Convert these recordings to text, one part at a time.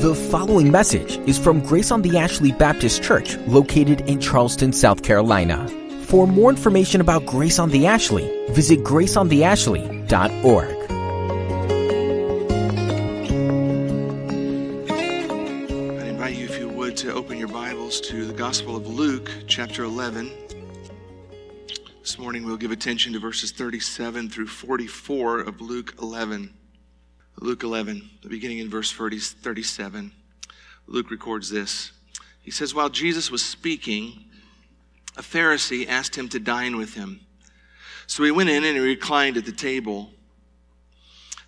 The following message is from Grace on the Ashley Baptist Church, located in Charleston, South Carolina. For more information about Grace on the Ashley, visit graceontheashley.org. I invite you, if you would, to open your Bibles to the Gospel of Luke, chapter 11. Morning we'll give attention to verses 37 through 44 of Luke 11. Luke 11, beginning in verse 37. Luke records this. He says, While Jesus was speaking, a Pharisee asked him to dine with him. So he went in and he reclined at the table.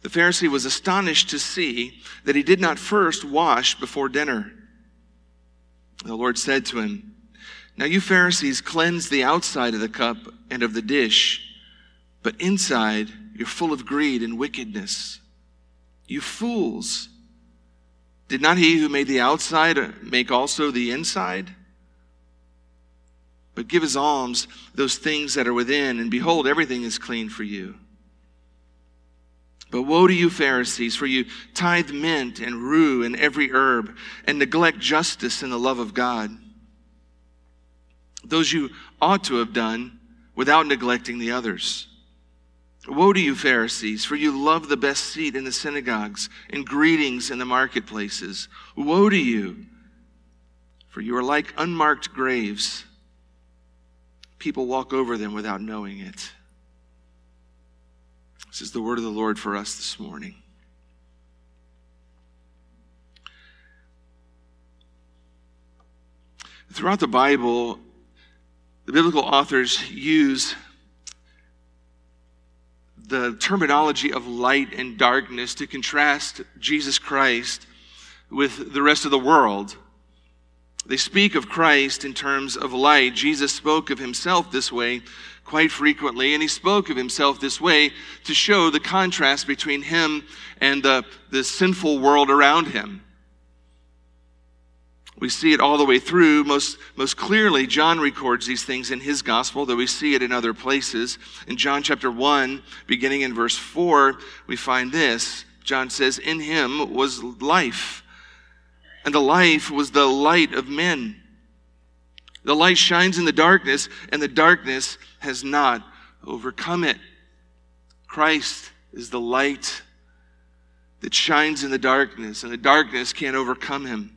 The Pharisee was astonished to see that he did not first wash before dinner. The Lord said to him, Now you Pharisees cleanse the outside of the cup and of the dish, but inside you're full of greed and wickedness. You fools! Did not he who made the outside uh, make also the inside? But give his alms those things that are within, and behold, everything is clean for you. But woe to you, Pharisees, for you tithe mint and rue and every herb, and neglect justice and the love of God. Those you ought to have done without neglecting the others. Woe to you, Pharisees, for you love the best seat in the synagogues and greetings in the marketplaces. Woe to you, for you are like unmarked graves. People walk over them without knowing it. This is the word of the Lord for us this morning. Throughout the Bible, the biblical authors use the terminology of light and darkness to contrast Jesus Christ with the rest of the world. They speak of Christ in terms of light. Jesus spoke of himself this way quite frequently, and he spoke of himself this way to show the contrast between him and the, the sinful world around him. We see it all the way through. Most, most clearly, John records these things in his gospel, though we see it in other places. In John chapter 1, beginning in verse 4, we find this. John says, In him was life, and the life was the light of men. The light shines in the darkness, and the darkness has not overcome it. Christ is the light that shines in the darkness, and the darkness can't overcome him.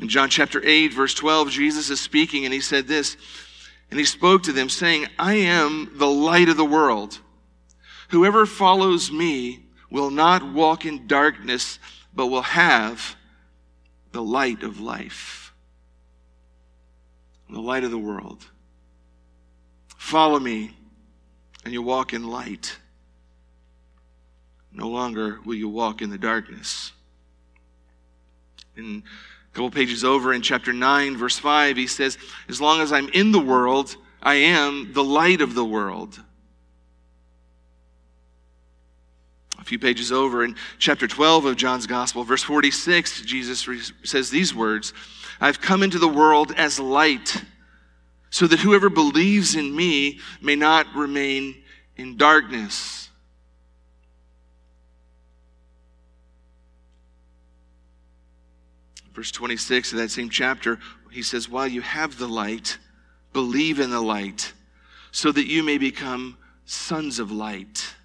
In John chapter 8, verse 12, Jesus is speaking and he said this, and he spoke to them saying, I am the light of the world. Whoever follows me will not walk in darkness, but will have the light of life. The light of the world. Follow me and you'll walk in light. No longer will you walk in the darkness. In couple pages over in chapter 9, verse 5, he says, As long as I'm in the world, I am the light of the world. A few pages over in chapter 12 of John's Gospel, verse 46, Jesus re- says these words I've come into the world as light, so that whoever believes in me may not remain in darkness. Verse 26 of that same chapter, he says, While you have the light, believe in the light, so that you may become sons of light.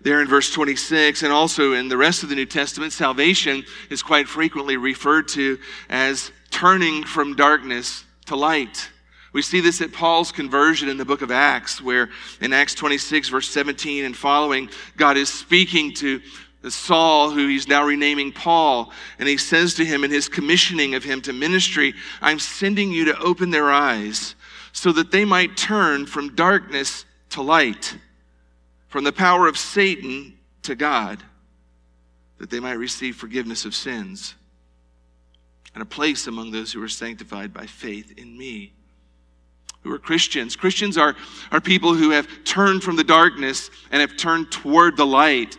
There in verse 26, and also in the rest of the New Testament, salvation is quite frequently referred to as turning from darkness to light. We see this at Paul's conversion in the book of Acts, where in Acts 26, verse 17 and following, God is speaking to Saul, who he's now renaming Paul, and he says to him in his commissioning of him to ministry, I'm sending you to open their eyes so that they might turn from darkness to light, from the power of Satan to God, that they might receive forgiveness of sins and a place among those who are sanctified by faith in me who are Christians. Christians are, are people who have turned from the darkness and have turned toward the light.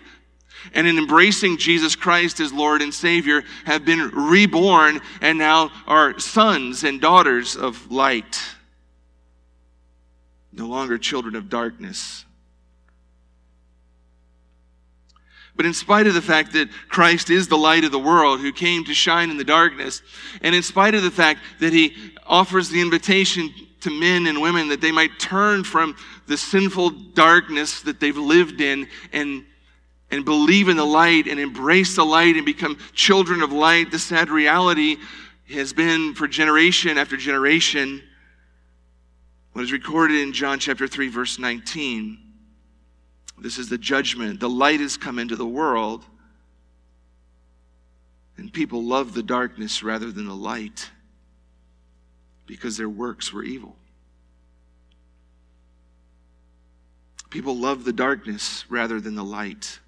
And in embracing Jesus Christ as Lord and Savior, have been reborn and now are sons and daughters of light. no longer children of darkness. But in spite of the fact that Christ is the light of the world who came to shine in the darkness, and in spite of the fact that he offers the invitation to men and women that they might turn from the sinful darkness that they've lived in and, and believe in the light and embrace the light and become children of light, the sad reality has been for generation after generation. What is recorded in John chapter 3, verse 19 this is the judgment. The light has come into the world, and people love the darkness rather than the light because their works were evil. People love the darkness rather than the light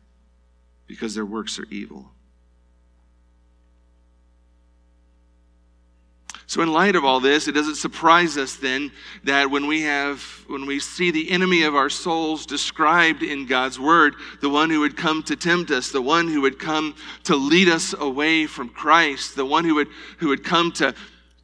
because their works are evil. So, in light of all this, it doesn't surprise us then that when we have, when we see the enemy of our souls described in God's word, the one who would come to tempt us, the one who would come to lead us away from Christ, the one who would, who would come to,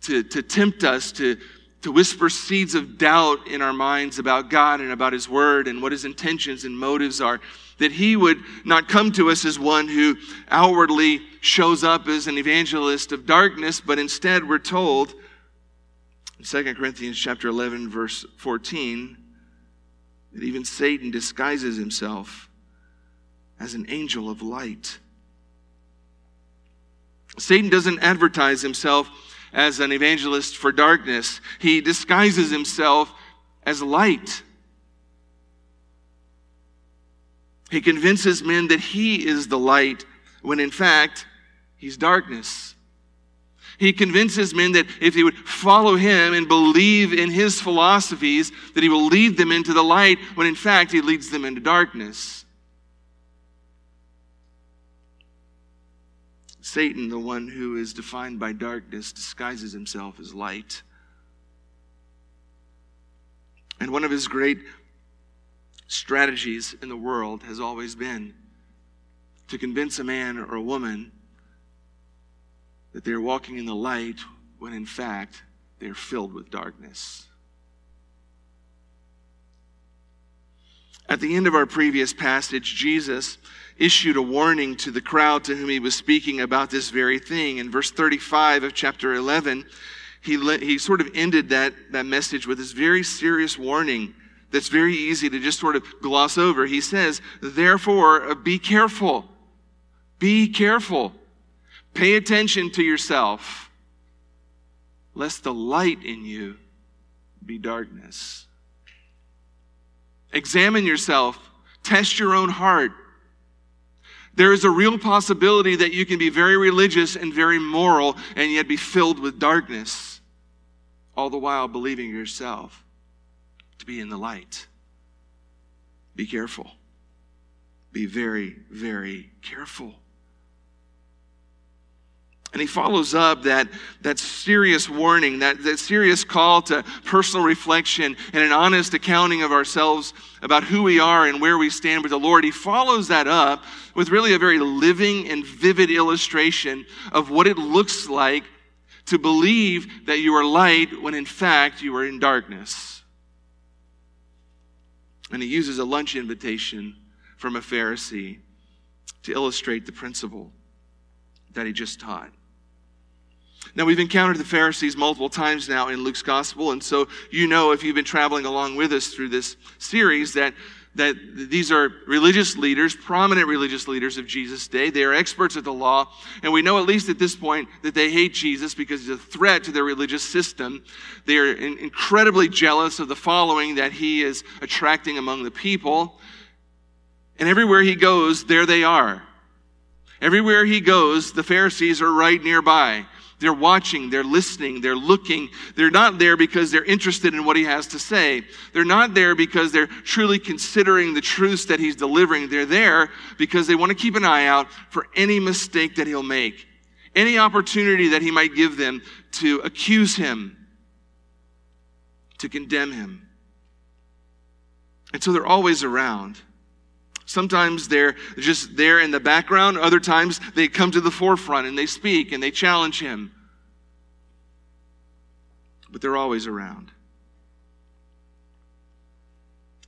to, to tempt us, to, to whisper seeds of doubt in our minds about God and about His Word and what His intentions and motives are. That He would not come to us as one who outwardly shows up as an evangelist of darkness, but instead we're told in 2 Corinthians chapter 11, verse 14, that even Satan disguises himself as an angel of light. Satan doesn't advertise himself as an evangelist for darkness, he disguises himself as light. He convinces men that he is the light when in fact he's darkness. He convinces men that if they would follow him and believe in his philosophies, that he will lead them into the light when in fact he leads them into darkness. Satan, the one who is defined by darkness, disguises himself as light. And one of his great strategies in the world has always been to convince a man or a woman that they're walking in the light when in fact they're filled with darkness. At the end of our previous passage, Jesus issued a warning to the crowd to whom he was speaking about this very thing. In verse 35 of chapter 11, he, he sort of ended that, that message with this very serious warning that's very easy to just sort of gloss over. He says, Therefore, uh, be careful. Be careful. Pay attention to yourself, lest the light in you be darkness. Examine yourself, test your own heart. There is a real possibility that you can be very religious and very moral and yet be filled with darkness, all the while believing yourself to be in the light. Be careful. Be very, very careful. And he follows up that, that serious warning, that, that serious call to personal reflection and an honest accounting of ourselves about who we are and where we stand with the Lord. He follows that up with really a very living and vivid illustration of what it looks like to believe that you are light when in fact you are in darkness. And he uses a lunch invitation from a Pharisee to illustrate the principle that he just taught. Now, we've encountered the Pharisees multiple times now in Luke's gospel, and so you know if you've been traveling along with us through this series that, that these are religious leaders, prominent religious leaders of Jesus' day. They are experts at the law, and we know at least at this point that they hate Jesus because he's a threat to their religious system. They are in, incredibly jealous of the following that he is attracting among the people. And everywhere he goes, there they are. Everywhere he goes, the Pharisees are right nearby. They're watching, they're listening, they're looking. They're not there because they're interested in what he has to say. They're not there because they're truly considering the truths that he's delivering. They're there because they want to keep an eye out for any mistake that he'll make, any opportunity that he might give them to accuse him, to condemn him. And so they're always around. Sometimes they're just there in the background. Other times they come to the forefront and they speak and they challenge him. But they're always around.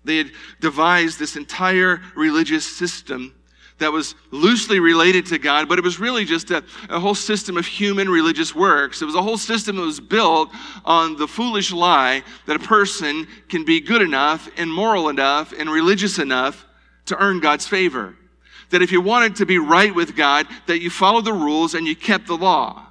They had devised this entire religious system that was loosely related to God, but it was really just a, a, whole system of human religious works. It was a whole system that was built on the foolish lie that a person can be good enough and moral enough and religious enough to earn God's favor. That if you wanted to be right with God, that you followed the rules and you kept the law.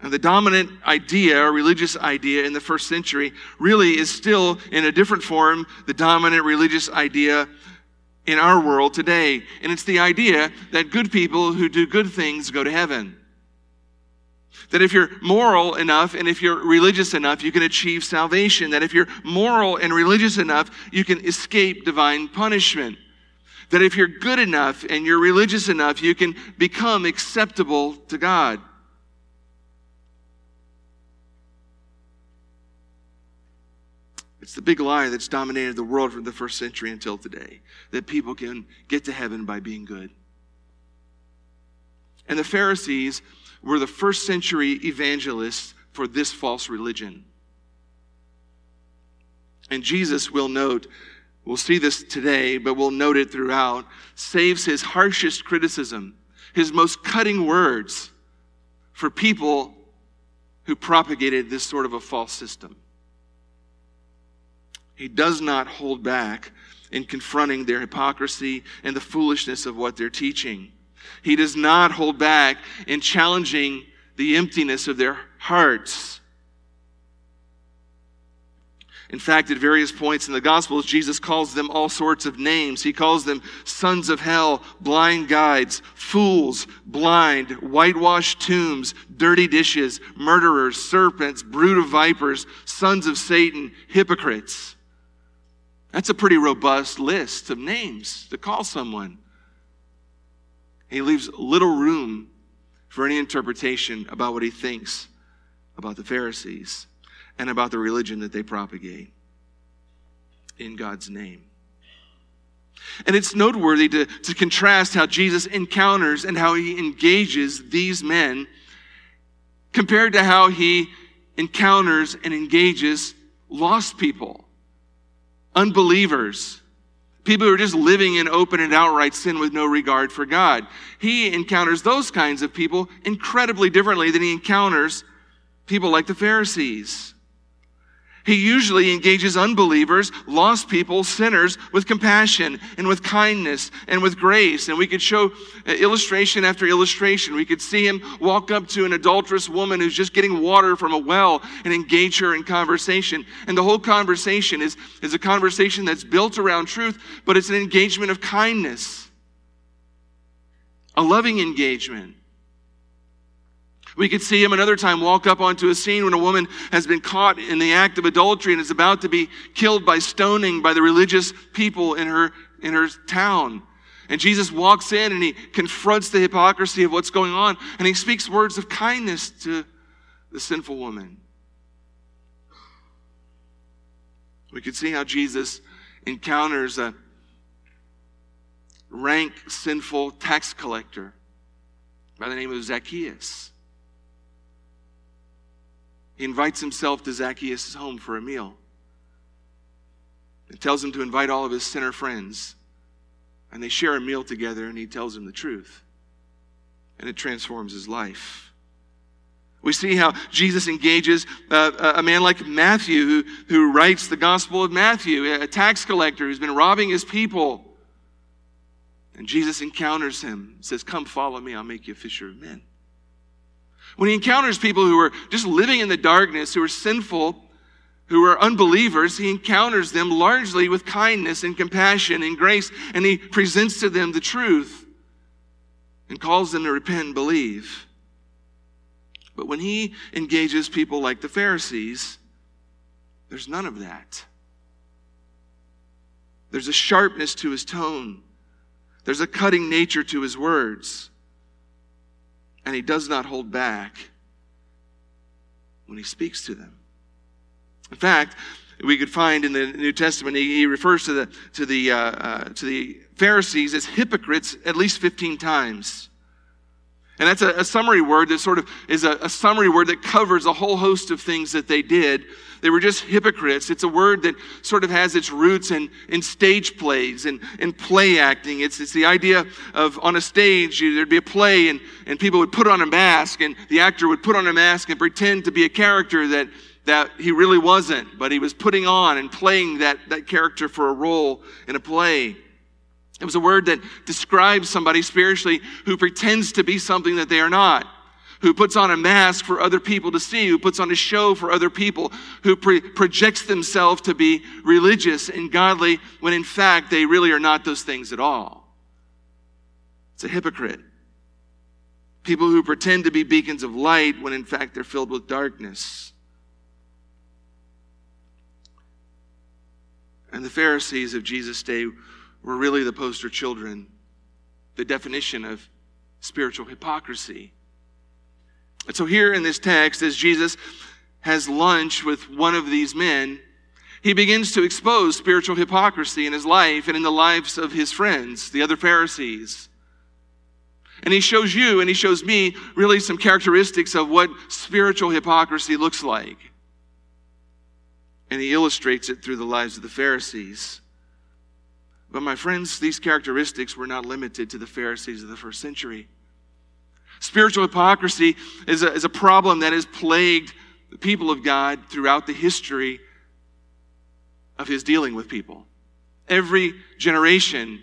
And the dominant idea, or religious idea in the first century, really is still in a different form the dominant religious idea in our world today. And it's the idea that good people who do good things go to heaven. That if you're moral enough and if you're religious enough, you can achieve salvation. That if you're moral and religious enough, you can escape divine punishment. That if you're good enough and you're religious enough, you can become acceptable to God. It's the big lie that's dominated the world from the first century until today that people can get to heaven by being good. And the Pharisees were the first century evangelists for this false religion. And Jesus will note, we'll see this today, but we'll note it throughout, saves his harshest criticism, his most cutting words for people who propagated this sort of a false system. He does not hold back in confronting their hypocrisy and the foolishness of what they're teaching. He does not hold back in challenging the emptiness of their hearts. In fact, at various points in the Gospels, Jesus calls them all sorts of names. He calls them sons of hell, blind guides, fools, blind, whitewashed tombs, dirty dishes, murderers, serpents, brood of vipers, sons of Satan, hypocrites. That's a pretty robust list of names to call someone. He leaves little room for any interpretation about what he thinks about the Pharisees and about the religion that they propagate in God's name. And it's noteworthy to, to contrast how Jesus encounters and how he engages these men compared to how he encounters and engages lost people unbelievers, people who are just living in open and outright sin with no regard for God. He encounters those kinds of people incredibly differently than he encounters people like the Pharisees. He usually engages unbelievers, lost people, sinners with compassion and with kindness and with grace. And we could show uh, illustration after illustration. We could see him walk up to an adulterous woman who's just getting water from a well and engage her in conversation. And the whole conversation is, is a conversation that's built around truth, but it's an engagement of kindness, a loving engagement. We could see him another time walk up onto a scene when a woman has been caught in the act of adultery and is about to be killed by stoning by the religious people in her, in her town. And Jesus walks in and he confronts the hypocrisy of what's going on and he speaks words of kindness to the sinful woman. We could see how Jesus encounters a rank, sinful tax collector by the name of Zacchaeus. He invites himself to Zacchaeus' home for a meal and tells him to invite all of his sinner friends. And they share a meal together, and he tells him the truth. And it transforms his life. We see how Jesus engages uh, a man like Matthew, who, who writes the Gospel of Matthew, a tax collector who's been robbing his people. And Jesus encounters him, says, Come follow me, I'll make you a fisher of men. When he encounters people who are just living in the darkness, who are sinful, who are unbelievers, he encounters them largely with kindness and compassion and grace, and he presents to them the truth and calls them to repent and believe. But when he engages people like the Pharisees, there's none of that. There's a sharpness to his tone. There's a cutting nature to his words and he does not hold back when he speaks to them. In fact, we could find in the New Testament he, refers to the to the uh, uh, to the Pharisees as hypocrites at least fifteen times. And that's a, a summary word that sort of is a, a summary word that covers a whole host of things that they did. They were just hypocrites. It's a word that sort of has its roots in, in stage plays and in play acting. It's, it's the idea of on a stage, there'd be a play and, and people would put on a mask and the actor would put on a mask and pretend to be a character that, that he really wasn't, but he was putting on and playing that, that character for a role in a play. It was a word that describes somebody spiritually who pretends to be something that they are not, who puts on a mask for other people to see, who puts on a show for other people, who pre- projects themselves to be religious and godly when in fact they really are not those things at all. It's a hypocrite. People who pretend to be beacons of light when in fact they're filled with darkness. And the Pharisees of Jesus' day were really the poster children, the definition of spiritual hypocrisy. And so, here in this text, as Jesus has lunch with one of these men, he begins to expose spiritual hypocrisy in his life and in the lives of his friends, the other Pharisees. And he shows you and he shows me really some characteristics of what spiritual hypocrisy looks like. And he illustrates it through the lives of the Pharisees. But my friends, these characteristics were not limited to the Pharisees of the first century. Spiritual hypocrisy is a, is a problem that has plagued the people of God throughout the history of his dealing with people. Every generation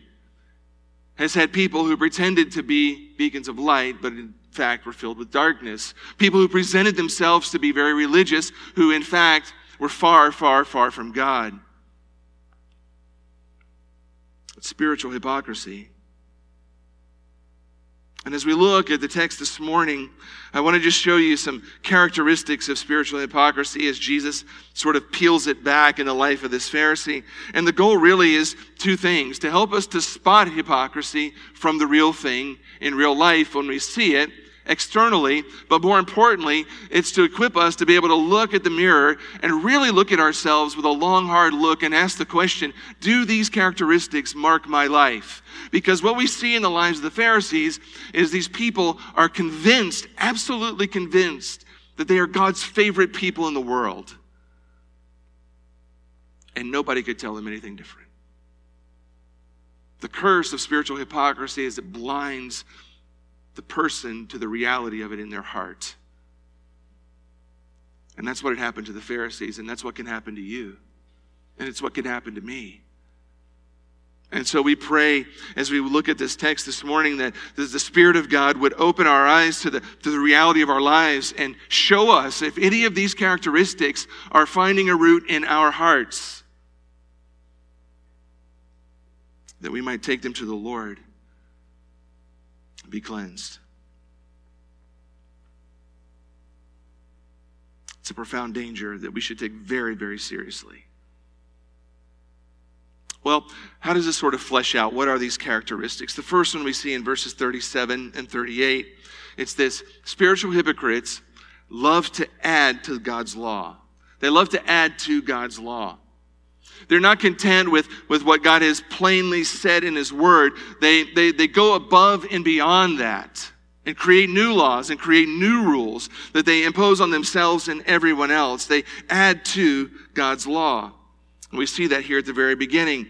has had people who pretended to be beacons of light, but in fact were filled with darkness. People who presented themselves to be very religious, who in fact were far, far, far from God spiritual hypocrisy. And as we look at the text this morning, I want to just show you some characteristics of spiritual hypocrisy as Jesus sort of peels it back in the life of this Pharisee. And the goal really is two things to help us to spot hypocrisy from the real thing in real life when we see it, externally, but more importantly, it's to equip us to be able to look at the mirror and really look at ourselves with a long, hard look and ask the question Do these characteristics mark my life? Because what we see in the lives of the Pharisees is these people are convinced, absolutely convinced, that they are God's favorite people in the world. And nobody could tell them anything different. The curse of spiritual hypocrisy is it blinds the person to the reality of it in their heart. And that's what had happened to the Pharisees, and that's what can happen to you. And it's what can happen to me. And so we pray as we look at this text this morning that the Spirit of God would open our eyes to the, to the reality of our lives and show us if any of these characteristics are finding a root in our hearts, that we might take them to the Lord be cleansed. It's a profound danger that we should take very, very seriously. Well, how does this sort of flesh out? What are these characteristics? The first one we see in verses 37 and 38 it's this spiritual hypocrites love to add to God's law. They love to add to God's law. They're not content with, with what God has plainly said in His Word. They, they, they go above and beyond that and create new laws and create new rules that they impose on themselves and everyone else. They add to God's law. And we see that here at the very beginning.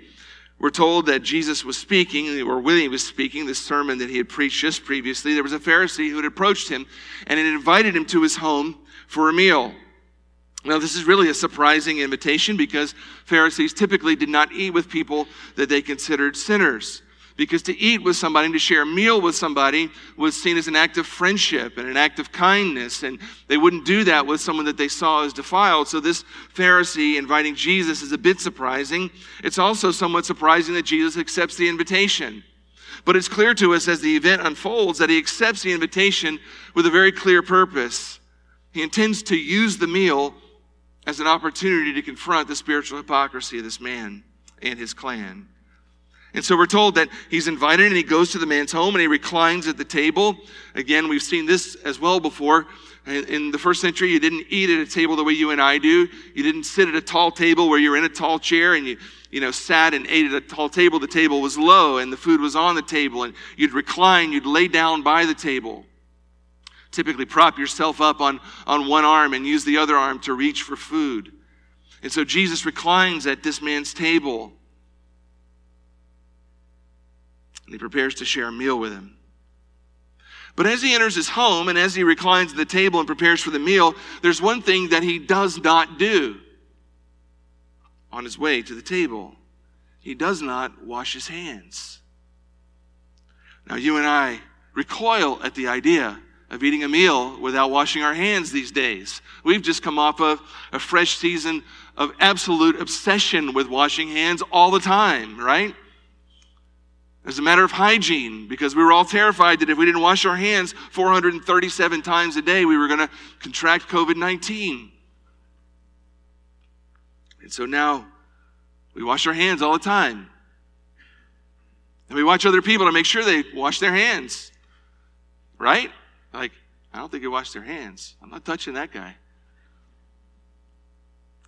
We're told that Jesus was speaking, or when he was speaking, this sermon that he had preached just previously, there was a Pharisee who had approached him and had invited him to his home for a meal. Now, this is really a surprising invitation because Pharisees typically did not eat with people that they considered sinners. Because to eat with somebody and to share a meal with somebody was seen as an act of friendship and an act of kindness. And they wouldn't do that with someone that they saw as defiled. So this Pharisee inviting Jesus is a bit surprising. It's also somewhat surprising that Jesus accepts the invitation. But it's clear to us as the event unfolds that he accepts the invitation with a very clear purpose. He intends to use the meal as an opportunity to confront the spiritual hypocrisy of this man and his clan. And so we're told that he's invited and he goes to the man's home and he reclines at the table. Again, we've seen this as well before. In the first century, you didn't eat at a table the way you and I do. You didn't sit at a tall table where you're in a tall chair and you, you know, sat and ate at a tall table. The table was low and the food was on the table and you'd recline, you'd lay down by the table. Typically prop yourself up on, on one arm and use the other arm to reach for food. And so Jesus reclines at this man's table. And he prepares to share a meal with him. But as he enters his home and as he reclines at the table and prepares for the meal, there's one thing that he does not do on his way to the table. He does not wash his hands. Now, you and I recoil at the idea of eating a meal without washing our hands these days. We've just come off of a fresh season of absolute obsession with washing hands all the time, right? As a matter of hygiene, because we were all terrified that if we didn't wash our hands 437 times a day, we were going to contract COVID 19. And so now we wash our hands all the time. And we watch other people to make sure they wash their hands. Right? Like, I don't think they wash their hands. I'm not touching that guy.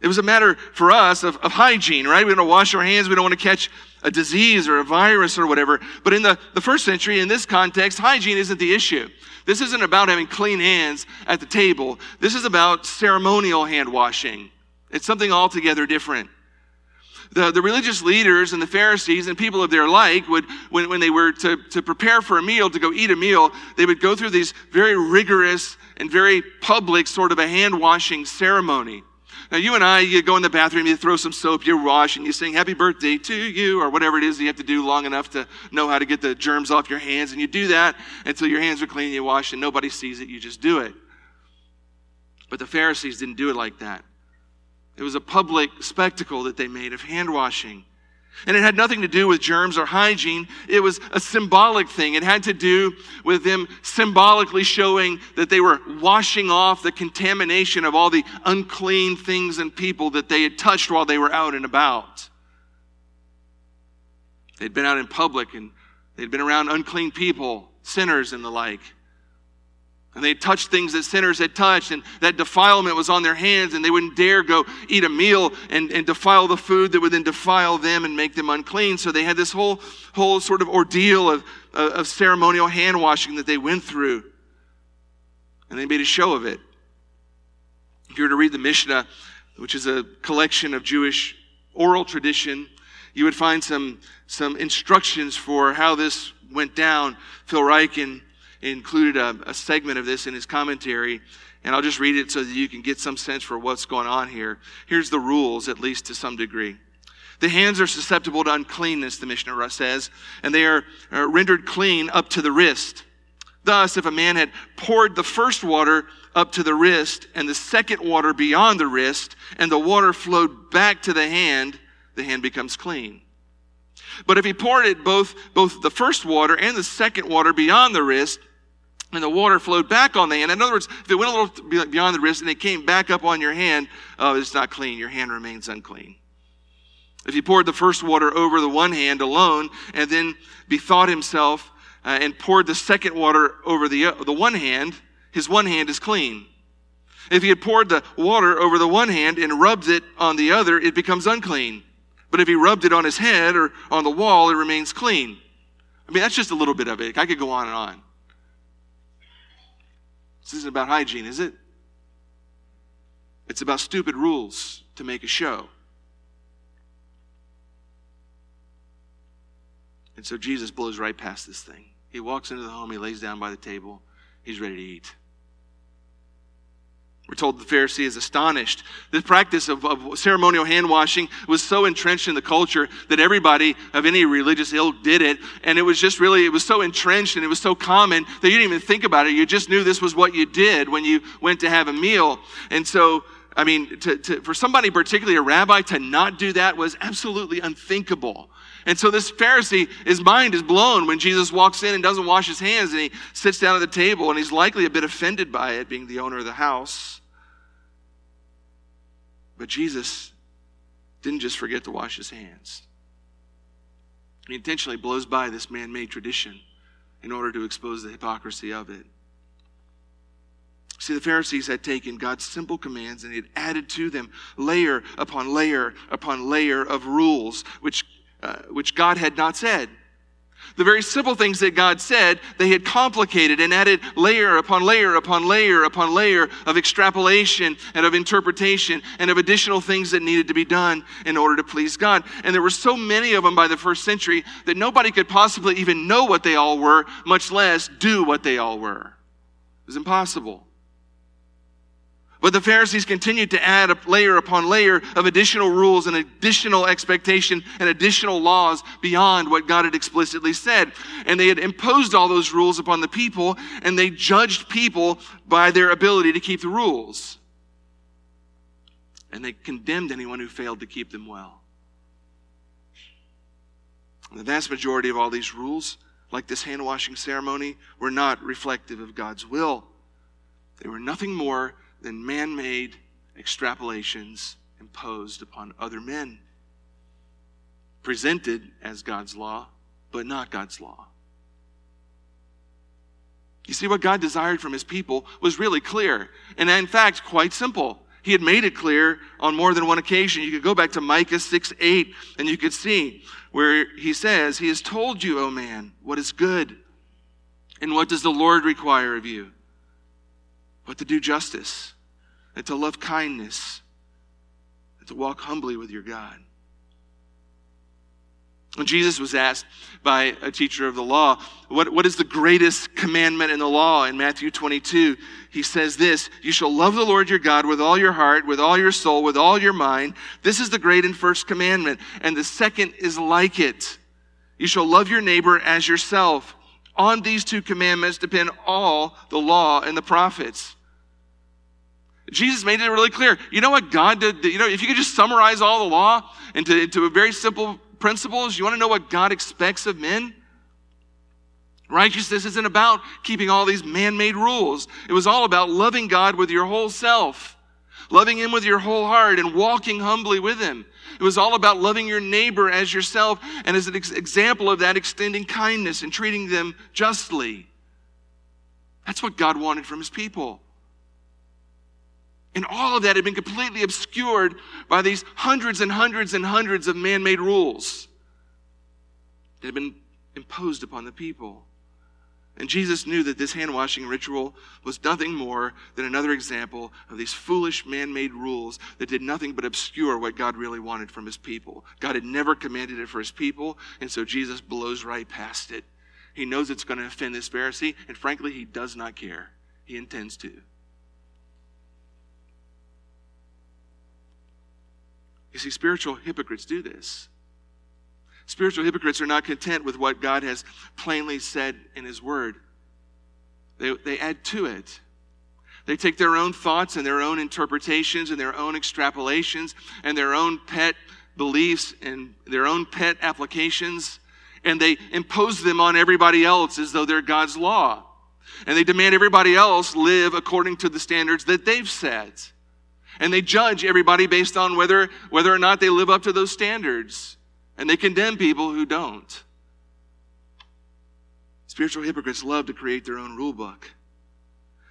It was a matter for us of, of hygiene, right? We don't wash our hands. We don't want to catch a disease or a virus or whatever. But in the, the first century, in this context, hygiene isn't the issue. This isn't about having clean hands at the table. This is about ceremonial hand washing. It's something altogether different. The, the religious leaders and the Pharisees and people of their like would, when, when they were to, to prepare for a meal, to go eat a meal, they would go through these very rigorous and very public sort of a hand washing ceremony. Now, you and I, you go in the bathroom, you throw some soap, you wash, and you sing happy birthday to you, or whatever it is you have to do long enough to know how to get the germs off your hands. And you do that until your hands are clean, you wash, and nobody sees it, you just do it. But the Pharisees didn't do it like that. It was a public spectacle that they made of hand washing. And it had nothing to do with germs or hygiene. It was a symbolic thing. It had to do with them symbolically showing that they were washing off the contamination of all the unclean things and people that they had touched while they were out and about. They'd been out in public and they'd been around unclean people, sinners and the like. And they touched things that sinners had touched, and that defilement was on their hands, and they wouldn't dare go eat a meal and, and defile the food that would then defile them and make them unclean. So they had this whole, whole sort of ordeal of, of ceremonial hand washing that they went through. And they made a show of it. If you were to read the Mishnah, which is a collection of Jewish oral tradition, you would find some, some instructions for how this went down. Phil Ryken included a, a segment of this in his commentary, and I'll just read it so that you can get some sense for what's going on here. Here's the rules, at least to some degree. The hands are susceptible to uncleanness, the Mishnah says, and they are, are rendered clean up to the wrist. Thus, if a man had poured the first water up to the wrist and the second water beyond the wrist, and the water flowed back to the hand, the hand becomes clean. But if he poured it both, both the first water and the second water beyond the wrist, and the water flowed back on the hand. In other words, if it went a little beyond the wrist and it came back up on your hand, oh, it's not clean. Your hand remains unclean. If he poured the first water over the one hand alone and then bethought himself uh, and poured the second water over the, uh, the one hand, his one hand is clean. If he had poured the water over the one hand and rubbed it on the other, it becomes unclean. But if he rubbed it on his head or on the wall, it remains clean. I mean, that's just a little bit of it. I could go on and on. This isn't about hygiene, is it? It's about stupid rules to make a show. And so Jesus blows right past this thing. He walks into the home, he lays down by the table, he's ready to eat. We're told the Pharisee is astonished. The practice of, of, ceremonial hand washing was so entrenched in the culture that everybody of any religious ilk did it. And it was just really, it was so entrenched and it was so common that you didn't even think about it. You just knew this was what you did when you went to have a meal. And so, I mean, to, to, for somebody, particularly a rabbi, to not do that was absolutely unthinkable. And so this Pharisee, his mind is blown when Jesus walks in and doesn't wash his hands and he sits down at the table and he's likely a bit offended by it, being the owner of the house. But Jesus didn't just forget to wash his hands. He intentionally blows by this man made tradition in order to expose the hypocrisy of it. See, the Pharisees had taken God's simple commands and had added to them layer upon layer upon layer of rules, which uh, which God had not said. The very simple things that God said, they had complicated and added layer upon layer upon layer upon layer of extrapolation and of interpretation and of additional things that needed to be done in order to please God. And there were so many of them by the first century that nobody could possibly even know what they all were, much less do what they all were. It was impossible. But the Pharisees continued to add a layer upon layer of additional rules and additional expectation and additional laws beyond what God had explicitly said. And they had imposed all those rules upon the people, and they judged people by their ability to keep the rules. And they condemned anyone who failed to keep them well. The vast majority of all these rules, like this hand washing ceremony, were not reflective of God's will. They were nothing more than man made extrapolations imposed upon other men, presented as God's law, but not God's law. You see, what God desired from his people was really clear, and in fact, quite simple. He had made it clear on more than one occasion. You could go back to Micah 6 8, and you could see where he says, He has told you, O man, what is good. And what does the Lord require of you? But to do justice, and to love kindness, and to walk humbly with your God. When Jesus was asked by a teacher of the law, what, what is the greatest commandment in the law? In Matthew 22, he says this You shall love the Lord your God with all your heart, with all your soul, with all your mind. This is the great and first commandment. And the second is like it You shall love your neighbor as yourself. On these two commandments depend all the law and the prophets. Jesus made it really clear. You know what God did? You know, if you could just summarize all the law into, into very simple principles, you want to know what God expects of men? Righteousness isn't about keeping all these man made rules. It was all about loving God with your whole self, loving Him with your whole heart, and walking humbly with Him. It was all about loving your neighbor as yourself, and as an ex- example of that, extending kindness and treating them justly. That's what God wanted from His people. And all of that had been completely obscured by these hundreds and hundreds and hundreds of man made rules that had been imposed upon the people. And Jesus knew that this hand washing ritual was nothing more than another example of these foolish man made rules that did nothing but obscure what God really wanted from his people. God had never commanded it for his people, and so Jesus blows right past it. He knows it's going to offend this Pharisee, and frankly, he does not care. He intends to. You see, spiritual hypocrites do this. Spiritual hypocrites are not content with what God has plainly said in His Word, they, they add to it. They take their own thoughts and their own interpretations and their own extrapolations and their own pet beliefs and their own pet applications, and they impose them on everybody else as though they're God's law. And they demand everybody else live according to the standards that they've set. And they judge everybody based on whether, whether or not they live up to those standards. And they condemn people who don't. Spiritual hypocrites love to create their own rule book.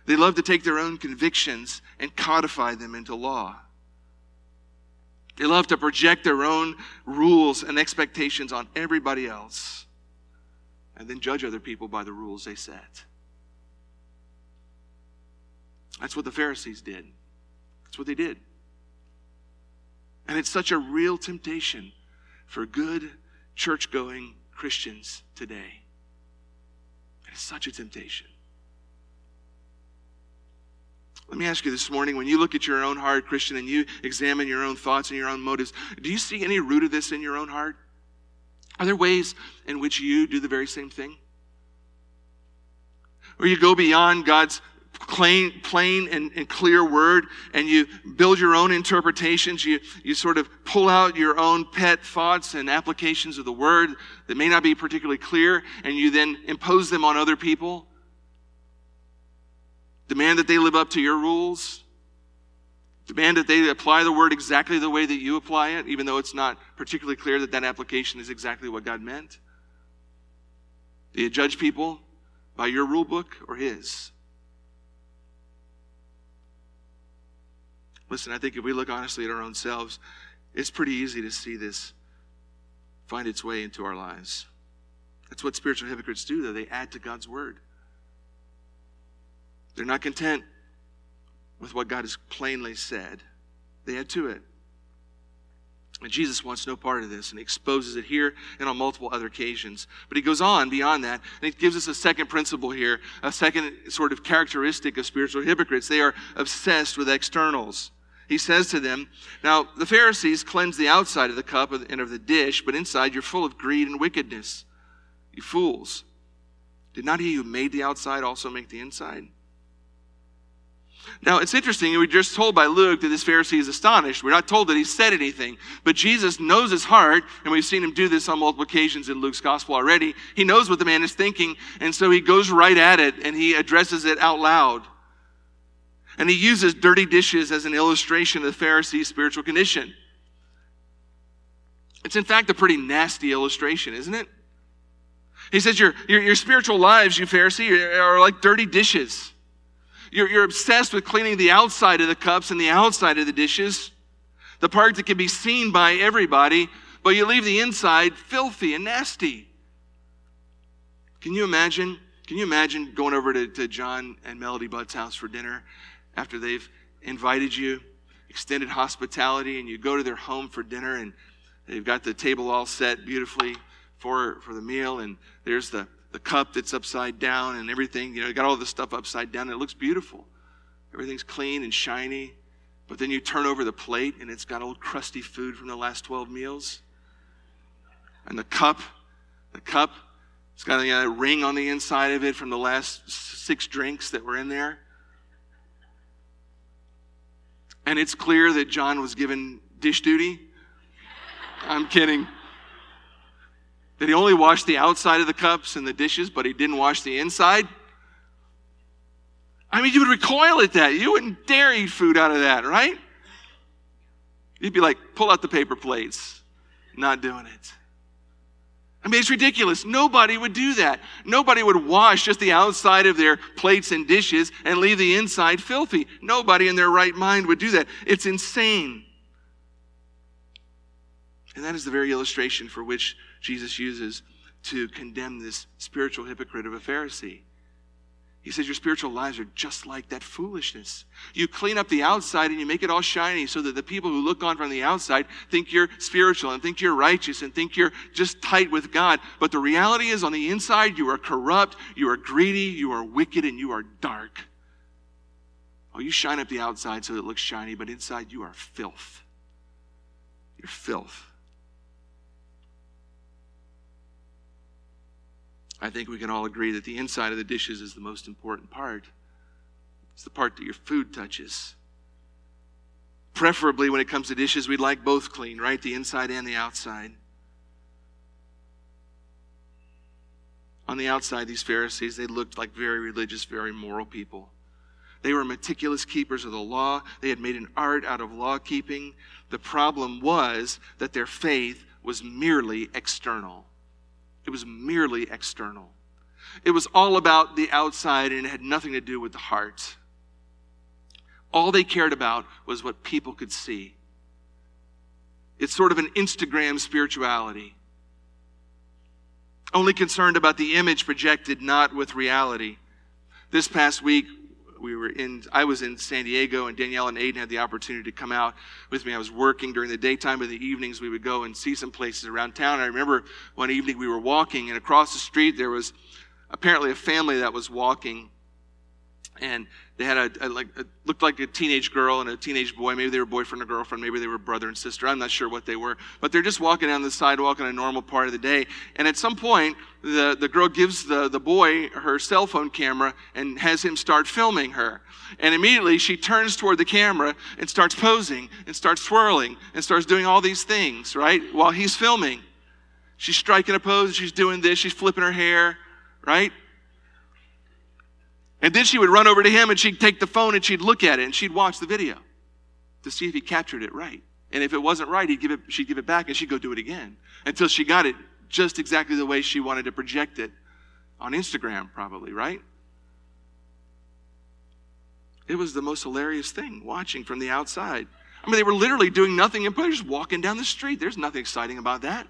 They love to take their own convictions and codify them into law. They love to project their own rules and expectations on everybody else and then judge other people by the rules they set. That's what the Pharisees did. That's what they did. And it's such a real temptation for good church going Christians today. It's such a temptation. Let me ask you this morning when you look at your own heart, Christian, and you examine your own thoughts and your own motives, do you see any root of this in your own heart? Are there ways in which you do the very same thing? Or you go beyond God's plain, plain and, and, clear word and you build your own interpretations. You, you sort of pull out your own pet thoughts and applications of the word that may not be particularly clear and you then impose them on other people. Demand that they live up to your rules. Demand that they apply the word exactly the way that you apply it, even though it's not particularly clear that that application is exactly what God meant. Do you judge people by your rule book or His? Listen, I think if we look honestly at our own selves, it's pretty easy to see this find its way into our lives. That's what spiritual hypocrites do, though. They add to God's word. They're not content with what God has plainly said, they add to it. And Jesus wants no part of this, and he exposes it here and on multiple other occasions. But he goes on beyond that, and he gives us a second principle here, a second sort of characteristic of spiritual hypocrites. They are obsessed with externals. He says to them, Now, the Pharisees cleanse the outside of the cup and of the dish, but inside you're full of greed and wickedness. You fools. Did not he who made the outside also make the inside? Now, it's interesting. We're just told by Luke that this Pharisee is astonished. We're not told that he said anything. But Jesus knows his heart, and we've seen him do this on multiple occasions in Luke's gospel already. He knows what the man is thinking, and so he goes right at it and he addresses it out loud. And he uses dirty dishes as an illustration of the Pharisee's spiritual condition. It's, in fact, a pretty nasty illustration, isn't it? He says, Your, your, your spiritual lives, you Pharisee, are like dirty dishes. You're, you're obsessed with cleaning the outside of the cups and the outside of the dishes, the part that can be seen by everybody, but you leave the inside filthy and nasty. Can you imagine? Can you imagine going over to, to John and Melody Budd's house for dinner after they've invited you, extended hospitality, and you go to their home for dinner and they've got the table all set beautifully for, for the meal, and there's the the cup that's upside down and everything. You know, you got all this stuff upside down. It looks beautiful. Everything's clean and shiny. But then you turn over the plate and it's got old crusty food from the last 12 meals. And the cup, the cup, it's got a, uh, ring on the inside of it from the last six drinks that were in there. And it's clear that John was given dish duty. I'm kidding that he only washed the outside of the cups and the dishes, but he didn't wash the inside? I mean, you would recoil at that. You wouldn't dare eat food out of that, right? You'd be like, pull out the paper plates. Not doing it. I mean, it's ridiculous. Nobody would do that. Nobody would wash just the outside of their plates and dishes and leave the inside filthy. Nobody in their right mind would do that. It's insane. And that is the very illustration for which Jesus uses to condemn this spiritual hypocrite of a Pharisee. He says, Your spiritual lives are just like that foolishness. You clean up the outside and you make it all shiny so that the people who look on from the outside think you're spiritual and think you're righteous and think you're just tight with God. But the reality is, on the inside, you are corrupt, you are greedy, you are wicked, and you are dark. Oh, you shine up the outside so it looks shiny, but inside you are filth. You're filth. I think we can all agree that the inside of the dishes is the most important part. It's the part that your food touches. Preferably, when it comes to dishes, we'd like both clean, right? The inside and the outside. On the outside, these Pharisees, they looked like very religious, very moral people. They were meticulous keepers of the law. They had made an art out of law keeping. The problem was that their faith was merely external. It was merely external. It was all about the outside and it had nothing to do with the heart. All they cared about was what people could see. It's sort of an Instagram spirituality. Only concerned about the image projected, not with reality. This past week, we were in i was in san diego and danielle and aiden had the opportunity to come out with me. I was working during the daytime but the evenings we would go and see some places around town. I remember one evening we were walking and across the street there was apparently a family that was walking and they had a, a like a, looked like a teenage girl and a teenage boy. Maybe they were boyfriend or girlfriend. Maybe they were brother and sister. I'm not sure what they were. But they're just walking down the sidewalk in a normal part of the day. And at some point, the, the girl gives the, the boy her cell phone camera and has him start filming her. And immediately she turns toward the camera and starts posing and starts swirling and starts doing all these things, right? While he's filming. She's striking a pose. She's doing this. She's flipping her hair, right? And then she would run over to him and she'd take the phone and she'd look at it and she'd watch the video to see if he captured it right. And if it wasn't right, he'd give it, she'd give it back and she'd go do it again until she got it just exactly the way she wanted to project it on Instagram, probably, right? It was the most hilarious thing watching from the outside. I mean, they were literally doing nothing and just walking down the street. There's nothing exciting about that.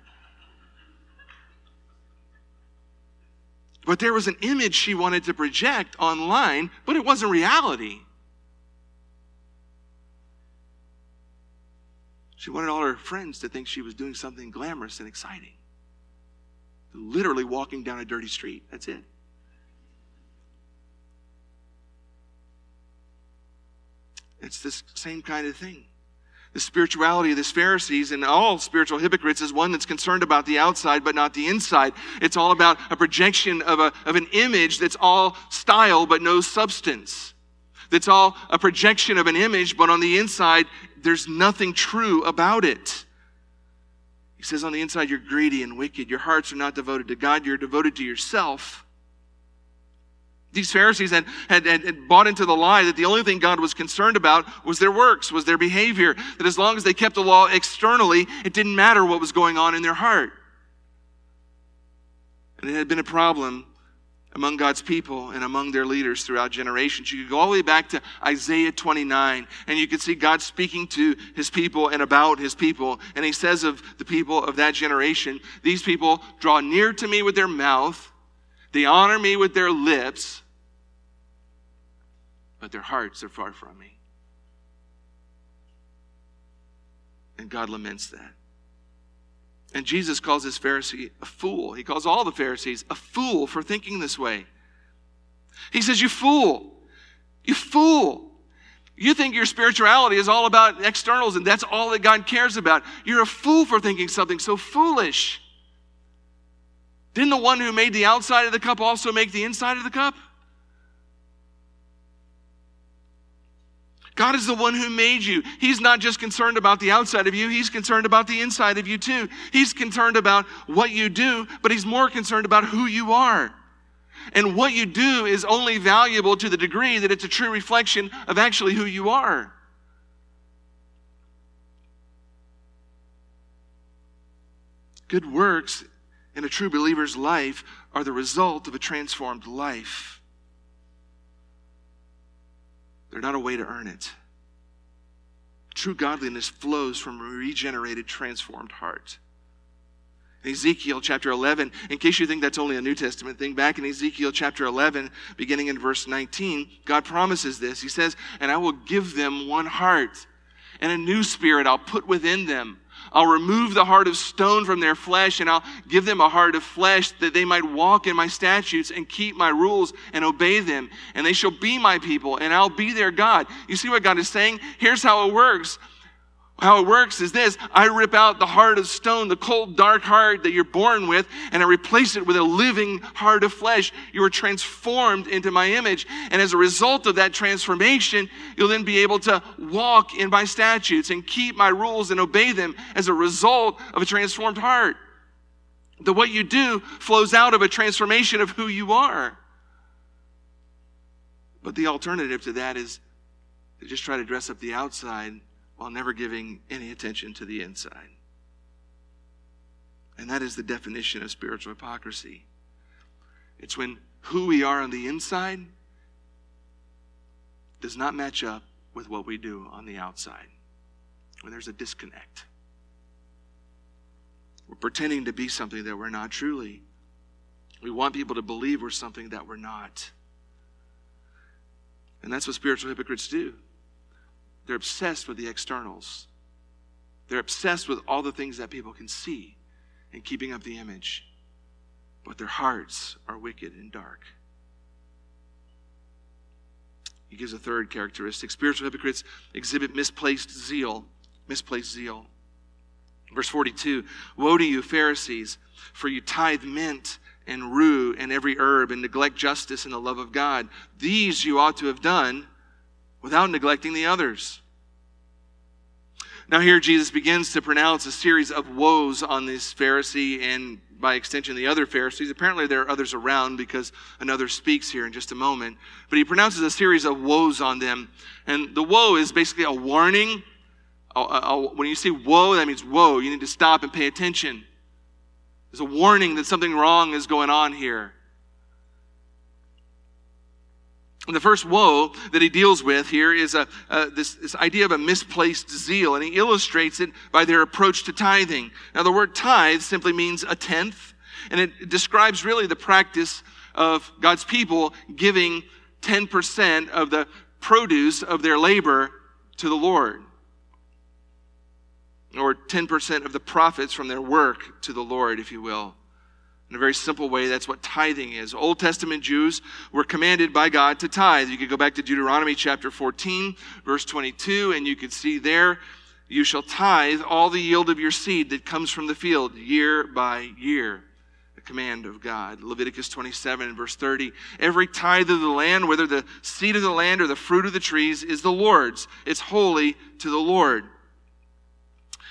But there was an image she wanted to project online, but it wasn't reality. She wanted all her friends to think she was doing something glamorous and exciting. Literally walking down a dirty street. That's it. It's this same kind of thing. The spirituality of the Pharisees and all spiritual hypocrites is one that's concerned about the outside but not the inside. It's all about a projection of, a, of an image that's all style but no substance. That's all a projection of an image, but on the inside, there's nothing true about it. He says, on the inside, you're greedy and wicked. Your hearts are not devoted to God, you're devoted to yourself. These Pharisees had, had, had, bought into the lie that the only thing God was concerned about was their works, was their behavior. That as long as they kept the law externally, it didn't matter what was going on in their heart. And it had been a problem among God's people and among their leaders throughout generations. You could go all the way back to Isaiah 29, and you could see God speaking to his people and about his people. And he says of the people of that generation, These people draw near to me with their mouth, they honor me with their lips but their hearts are far from me. And God laments that. And Jesus calls this Pharisee a fool. He calls all the Pharisees a fool for thinking this way. He says, You fool. You fool. You think your spirituality is all about externals and that's all that God cares about. You're a fool for thinking something so foolish. Didn't the one who made the outside of the cup also make the inside of the cup? God is the one who made you. He's not just concerned about the outside of you, He's concerned about the inside of you too. He's concerned about what you do, but He's more concerned about who you are. And what you do is only valuable to the degree that it's a true reflection of actually who you are. Good works in a true believer's life are the result of a transformed life. They're not a way to earn it. True godliness flows from a regenerated, transformed heart. In Ezekiel chapter 11, in case you think that's only a New Testament thing, back in Ezekiel chapter 11, beginning in verse 19, God promises this. He says, And I will give them one heart, and a new spirit I'll put within them. I'll remove the heart of stone from their flesh and I'll give them a heart of flesh that they might walk in my statutes and keep my rules and obey them. And they shall be my people and I'll be their God. You see what God is saying? Here's how it works. How it works is this I rip out the heart of stone, the cold, dark heart that you're born with, and I replace it with a living heart of flesh. You are transformed into my image. And as a result of that transformation, you'll then be able to walk in my statutes and keep my rules and obey them as a result of a transformed heart. That what you do flows out of a transformation of who you are. But the alternative to that is to just try to dress up the outside while never giving any attention to the inside. And that is the definition of spiritual hypocrisy. It's when who we are on the inside does not match up with what we do on the outside, when there's a disconnect. We're pretending to be something that we're not truly. We want people to believe we're something that we're not. And that's what spiritual hypocrites do. They're obsessed with the externals. They're obsessed with all the things that people can see and keeping up the image. But their hearts are wicked and dark. He gives a third characteristic. Spiritual hypocrites exhibit misplaced zeal. Misplaced zeal. Verse 42 Woe to you, Pharisees, for you tithe mint and rue and every herb and neglect justice and the love of God. These you ought to have done without neglecting the others. Now, here Jesus begins to pronounce a series of woes on this Pharisee and by extension the other Pharisees. Apparently, there are others around because another speaks here in just a moment. But he pronounces a series of woes on them. And the woe is basically a warning. when you say woe, that means whoa, you need to stop and pay attention. There's a warning that something wrong is going on here. And the first woe that he deals with here is a, this, this idea of a misplaced zeal, and he illustrates it by their approach to tithing. Now, the word tithe simply means a tenth, and it describes really the practice of God's people giving 10% of the produce of their labor to the Lord, or 10% of the profits from their work to the Lord, if you will. In a very simple way, that's what tithing is. Old Testament Jews were commanded by God to tithe. You could go back to Deuteronomy chapter 14, verse 22, and you could see there, you shall tithe all the yield of your seed that comes from the field year by year The command of God. Leviticus 27 verse 30. Every tithe of the land, whether the seed of the land or the fruit of the trees, is the Lord's. It's holy to the Lord.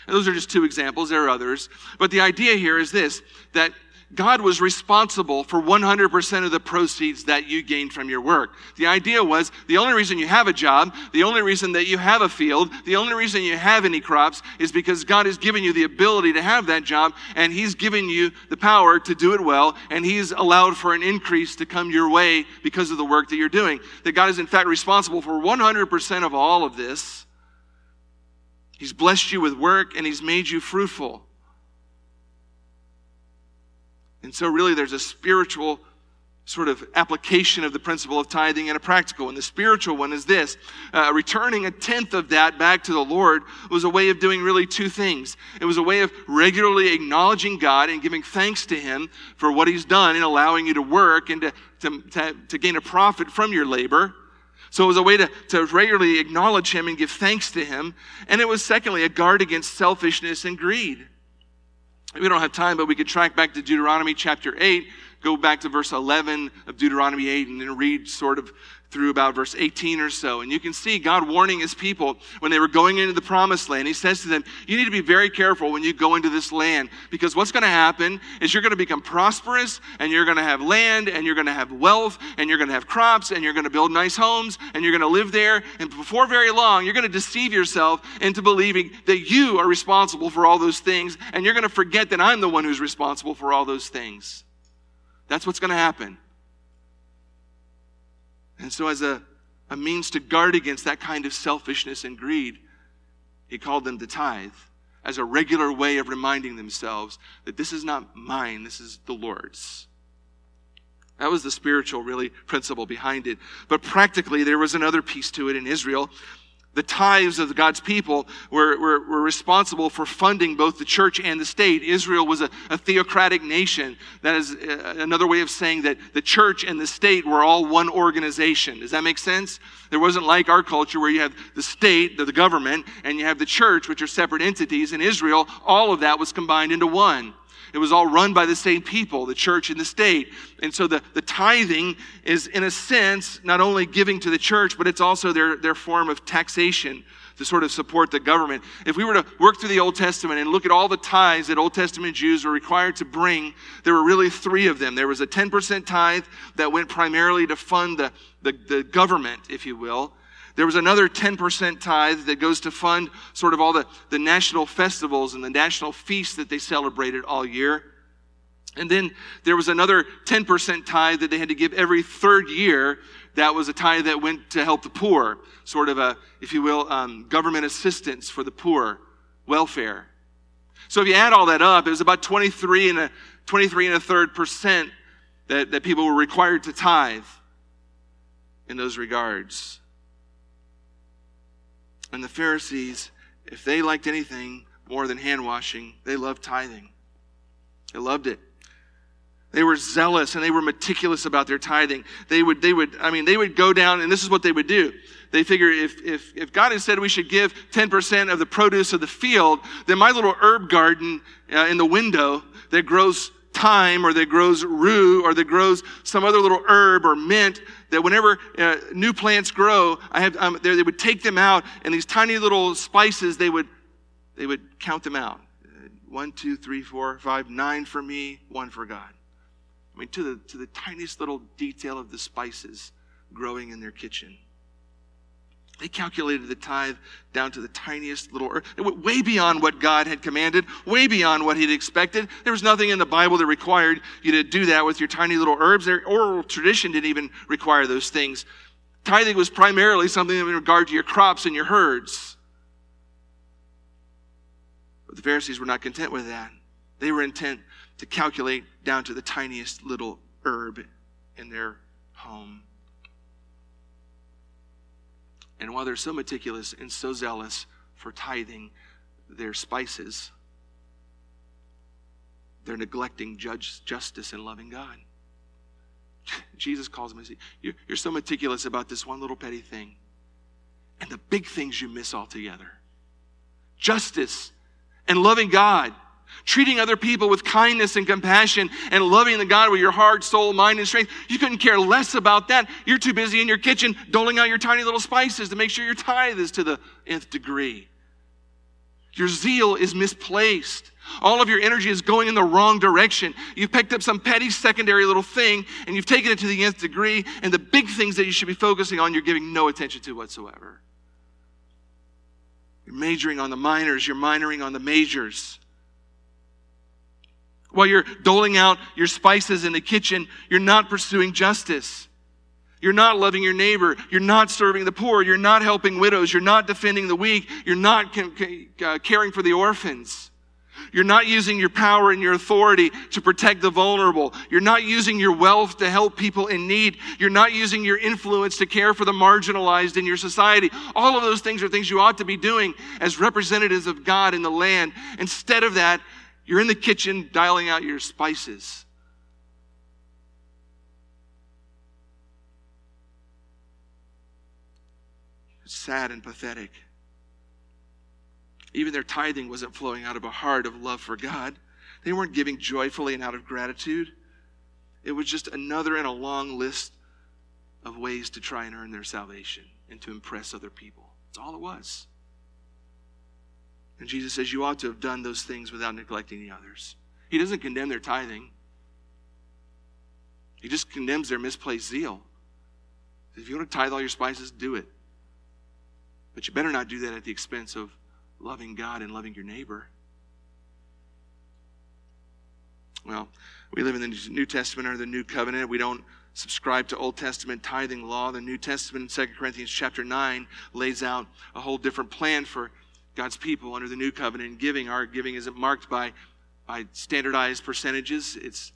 Those are just two examples. There are others. But the idea here is this that God was responsible for 100% of the proceeds that you gained from your work. The idea was the only reason you have a job, the only reason that you have a field, the only reason you have any crops is because God has given you the ability to have that job and He's given you the power to do it well and He's allowed for an increase to come your way because of the work that you're doing. That God is in fact responsible for 100% of all of this. He's blessed you with work and He's made you fruitful. And so, really, there's a spiritual sort of application of the principle of tithing and a practical one. The spiritual one is this uh, returning a tenth of that back to the Lord was a way of doing really two things. It was a way of regularly acknowledging God and giving thanks to Him for what He's done in allowing you to work and to, to, to, to gain a profit from your labor. So it was a way to, to regularly acknowledge Him and give thanks to Him. And it was, secondly, a guard against selfishness and greed. We don't have time, but we could track back to Deuteronomy chapter 8, go back to verse 11 of Deuteronomy 8, and then read sort of through about verse 18 or so. And you can see God warning his people when they were going into the promised land. He says to them, You need to be very careful when you go into this land because what's going to happen is you're going to become prosperous and you're going to have land and you're going to have wealth and you're going to have crops and you're going to build nice homes and you're going to live there. And before very long, you're going to deceive yourself into believing that you are responsible for all those things and you're going to forget that I'm the one who's responsible for all those things. That's what's going to happen. And so, as a, a means to guard against that kind of selfishness and greed, he called them to tithe as a regular way of reminding themselves that this is not mine, this is the Lord's. That was the spiritual, really, principle behind it. But practically, there was another piece to it in Israel the tithes of God's people were, were, were, responsible for funding both the church and the state. Israel was a, a, theocratic nation. That is uh, another way of saying that the church and the state were all one organization. Does that make sense? There wasn't like our culture where you have the state, the, the government, and you have the church, which are separate entities. In Israel, all of that was combined into one. It was all run by the same people, the church and the state. And so the, the tithing is, in a sense, not only giving to the church, but it's also their, their form of taxation to sort of support the government. If we were to work through the Old Testament and look at all the tithes that Old Testament Jews were required to bring, there were really three of them. There was a 10% tithe that went primarily to fund the, the, the government, if you will. There was another 10% tithe that goes to fund sort of all the, the national festivals and the national feasts that they celebrated all year. And then there was another 10% tithe that they had to give every third year. That was a tithe that went to help the poor, sort of a, if you will, um, government assistance for the poor, welfare. So if you add all that up, it was about 23 and a, 23 and a third percent that, that people were required to tithe in those regards. And the Pharisees, if they liked anything more than hand washing, they loved tithing. They loved it. They were zealous and they were meticulous about their tithing. They would, they would, I mean, they would go down, and this is what they would do. They figure if, if, if God had said we should give 10% of the produce of the field, then my little herb garden uh, in the window that grows thyme or that grows rue or that grows some other little herb or mint that whenever uh, new plants grow, I have, um, they, they would take them out and these tiny little spices, they would, they would count them out. One, two, three, four, five, nine for me, one for God. I mean, to the, to the tiniest little detail of the spices growing in their kitchen. They calculated the tithe down to the tiniest little, earth. It went way beyond what God had commanded, way beyond what He'd expected. There was nothing in the Bible that required you to do that with your tiny little herbs. Their oral tradition didn't even require those things. Tithing was primarily something in regard to your crops and your herds. But the Pharisees were not content with that. They were intent to calculate down to the tiniest little herb in their home. And while they're so meticulous and so zealous for tithing their spices, they're neglecting judge, justice and loving God. Jesus calls them and says, you're, you're so meticulous about this one little petty thing. And the big things you miss altogether justice and loving God, treating other people with kindness and compassion, and loving the God with your heart, soul, mind, and strength. You couldn't care less about that. You're too busy in your kitchen doling out your tiny little spices to make sure your tithe is to the nth degree. Your zeal is misplaced. All of your energy is going in the wrong direction. You've picked up some petty secondary little thing and you've taken it to the nth degree, and the big things that you should be focusing on, you're giving no attention to whatsoever. You're majoring on the minors, you're minoring on the majors. While you're doling out your spices in the kitchen, you're not pursuing justice. You're not loving your neighbor. You're not serving the poor. You're not helping widows. You're not defending the weak. You're not uh, caring for the orphans. You're not using your power and your authority to protect the vulnerable. You're not using your wealth to help people in need. You're not using your influence to care for the marginalized in your society. All of those things are things you ought to be doing as representatives of God in the land. Instead of that, you're in the kitchen dialing out your spices. sad and pathetic. Even their tithing wasn't flowing out of a heart of love for God. They weren't giving joyfully and out of gratitude. It was just another in a long list of ways to try and earn their salvation and to impress other people. That's all it was. And Jesus says you ought to have done those things without neglecting the others. He doesn't condemn their tithing, He just condemns their misplaced zeal. If you want to tithe all your spices, do it. But you better not do that at the expense of loving God and loving your neighbor. Well, we live in the New Testament or the New Covenant. We don't subscribe to Old Testament tithing law. The New Testament in 2 Corinthians chapter 9 lays out a whole different plan for God's people under the New Covenant giving. Our giving isn't marked by, by standardized percentages. It's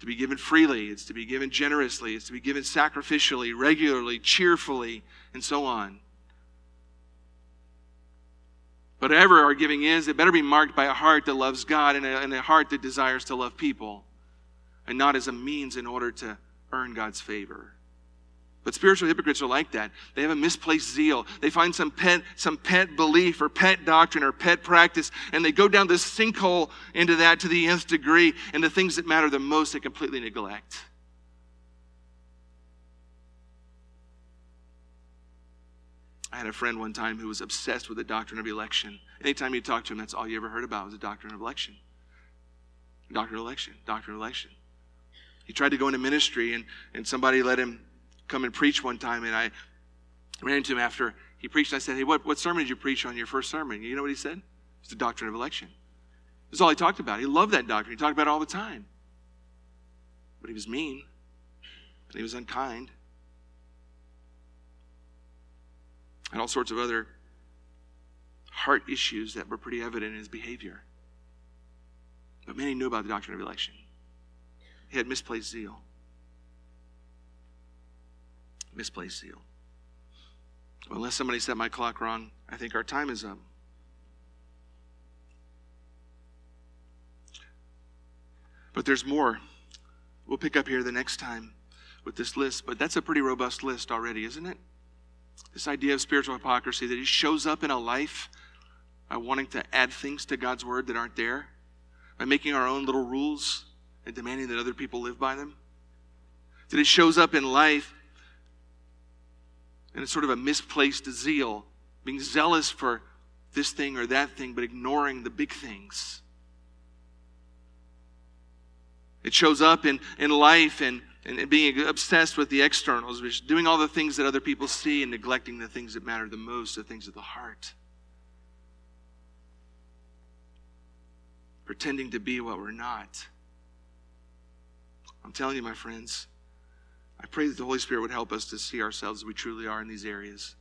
to be given freely. It's to be given generously. It's to be given sacrificially, regularly, cheerfully, and so on. Whatever our giving is, it better be marked by a heart that loves God and a, and a heart that desires to love people, and not as a means in order to earn God's favor. But spiritual hypocrites are like that. They have a misplaced zeal. They find some pet, some pet belief or pet doctrine or pet practice, and they go down this sinkhole into that to the nth degree, and the things that matter the most they completely neglect. I had a friend one time who was obsessed with the doctrine of election. Anytime you talk to him, that's all you ever heard about was the doctrine of election. Doctrine of election, doctrine of election. He tried to go into ministry, and, and somebody let him come and preach one time, and I ran into him after he preached. I said, Hey, what, what sermon did you preach on your first sermon? You know what he said? It's the doctrine of election. That's all he talked about. He loved that doctrine. He talked about it all the time. But he was mean, and he was unkind. and all sorts of other heart issues that were pretty evident in his behavior. But many knew about the doctrine of election. He had misplaced zeal. Misplaced zeal. Unless somebody set my clock wrong, I think our time is up. But there's more. We'll pick up here the next time with this list, but that's a pretty robust list already, isn't it? This idea of spiritual hypocrisy that it shows up in a life by wanting to add things to God's word that aren't there, by making our own little rules and demanding that other people live by them. That it shows up in life and it's sort of a misplaced zeal, being zealous for this thing or that thing, but ignoring the big things. It shows up in, in life and and being obsessed with the externals, which doing all the things that other people see and neglecting the things that matter the most, the things of the heart. Pretending to be what we're not. I'm telling you, my friends, I pray that the Holy Spirit would help us to see ourselves as we truly are in these areas.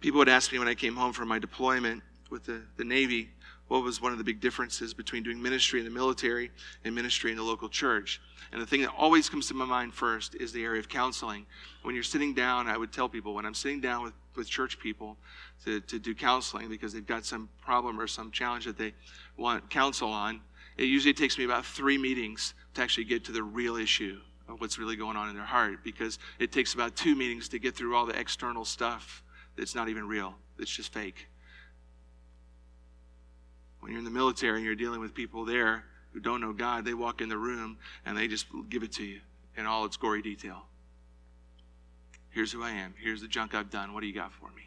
People would ask me when I came home from my deployment, with the, the Navy, what was one of the big differences between doing ministry in the military and ministry in the local church. And the thing that always comes to my mind first is the area of counseling. When you're sitting down, I would tell people when I'm sitting down with, with church people to, to do counseling because they've got some problem or some challenge that they want counsel on, it usually takes me about three meetings to actually get to the real issue what's really going on in their heart because it takes about two meetings to get through all the external stuff that's not even real, it's just fake. When you're in the military and you're dealing with people there who don't know God, they walk in the room and they just give it to you in all its gory detail. Here's who I am. Here's the junk I've done. What do you got for me?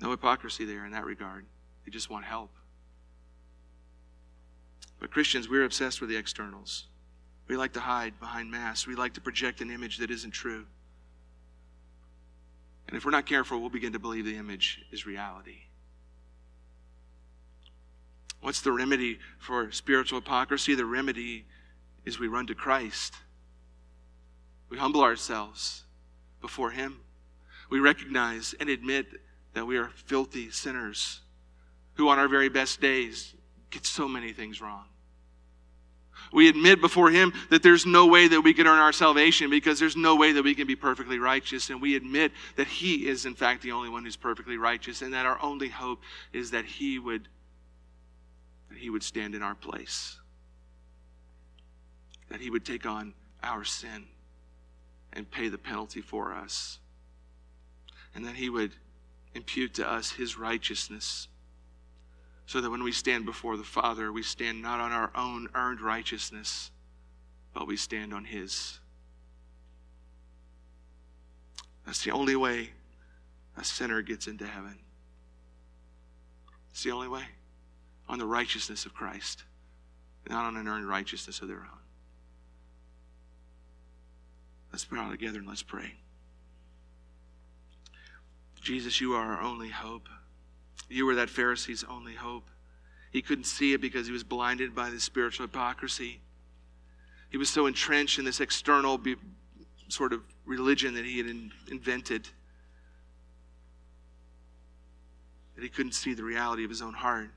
No hypocrisy there in that regard. They just want help. But Christians, we're obsessed with the externals. We like to hide behind masks. We like to project an image that isn't true. And if we're not careful, we'll begin to believe the image is reality. What's the remedy for spiritual hypocrisy? The remedy is we run to Christ. We humble ourselves before Him. We recognize and admit that we are filthy sinners who, on our very best days, get so many things wrong. We admit before Him that there's no way that we can earn our salvation because there's no way that we can be perfectly righteous. And we admit that He is, in fact, the only one who's perfectly righteous and that our only hope is that He would, that He would stand in our place, that He would take on our sin and pay the penalty for us, and that He would impute to us His righteousness so that when we stand before the Father, we stand not on our own earned righteousness, but we stand on His. That's the only way a sinner gets into heaven. It's the only way. On the righteousness of Christ, not on an earned righteousness of their own. Let's put all together and let's pray. Jesus, you are our only hope. You were that Pharisee's only hope. He couldn't see it because he was blinded by the spiritual hypocrisy. He was so entrenched in this external be, sort of religion that he had in, invented that he couldn't see the reality of his own heart.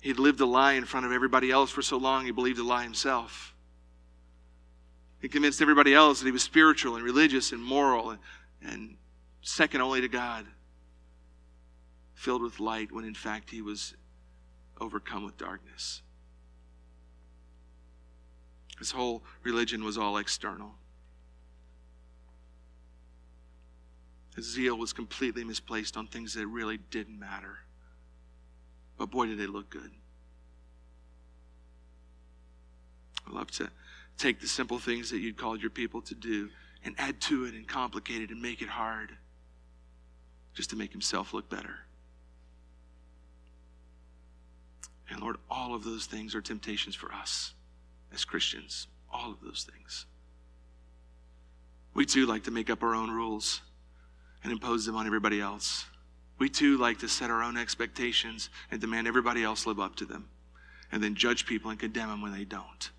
He'd lived a lie in front of everybody else for so long, he believed the lie himself. He convinced everybody else that he was spiritual and religious and moral and, and second only to God filled with light when in fact he was overcome with darkness. His whole religion was all external. His zeal was completely misplaced on things that really didn't matter. But boy, did they look good. I love to take the simple things that you'd called your people to do and add to it and complicate it and make it hard just to make himself look better. And Lord, all of those things are temptations for us as Christians. All of those things. We too like to make up our own rules and impose them on everybody else. We too like to set our own expectations and demand everybody else live up to them, and then judge people and condemn them when they don't.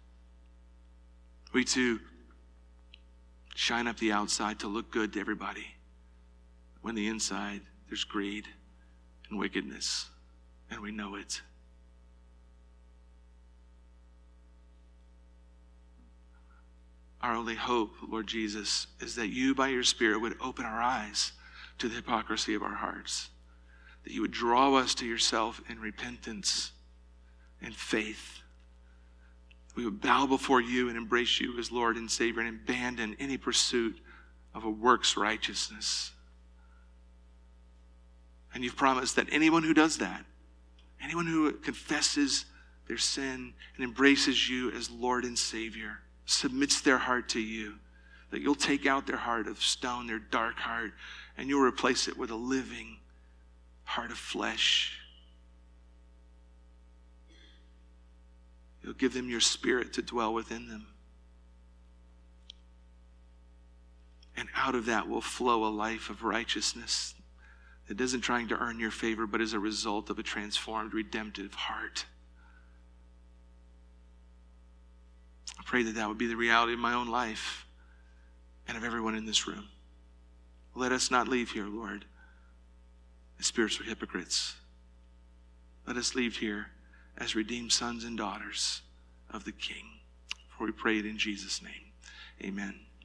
We too shine up the outside to look good to everybody, when the inside there's greed and wickedness, and we know it. Our only hope, Lord Jesus, is that you, by your Spirit, would open our eyes to the hypocrisy of our hearts, that you would draw us to yourself in repentance and faith. We would bow before you and embrace you as Lord and Savior and abandon any pursuit of a works righteousness. And you've promised that anyone who does that, anyone who confesses their sin and embraces you as Lord and Savior, submits their heart to you, that you'll take out their heart of stone, their dark heart, and you'll replace it with a living heart of flesh. You'll give them your spirit to dwell within them. And out of that will flow a life of righteousness that isn't trying to earn your favor, but is a result of a transformed, redemptive heart. I pray that that would be the reality of my own life and of everyone in this room. Let us not leave here, Lord, as spiritual hypocrites. Let us leave here as redeemed sons and daughters of the King. For we pray it in Jesus' name. Amen.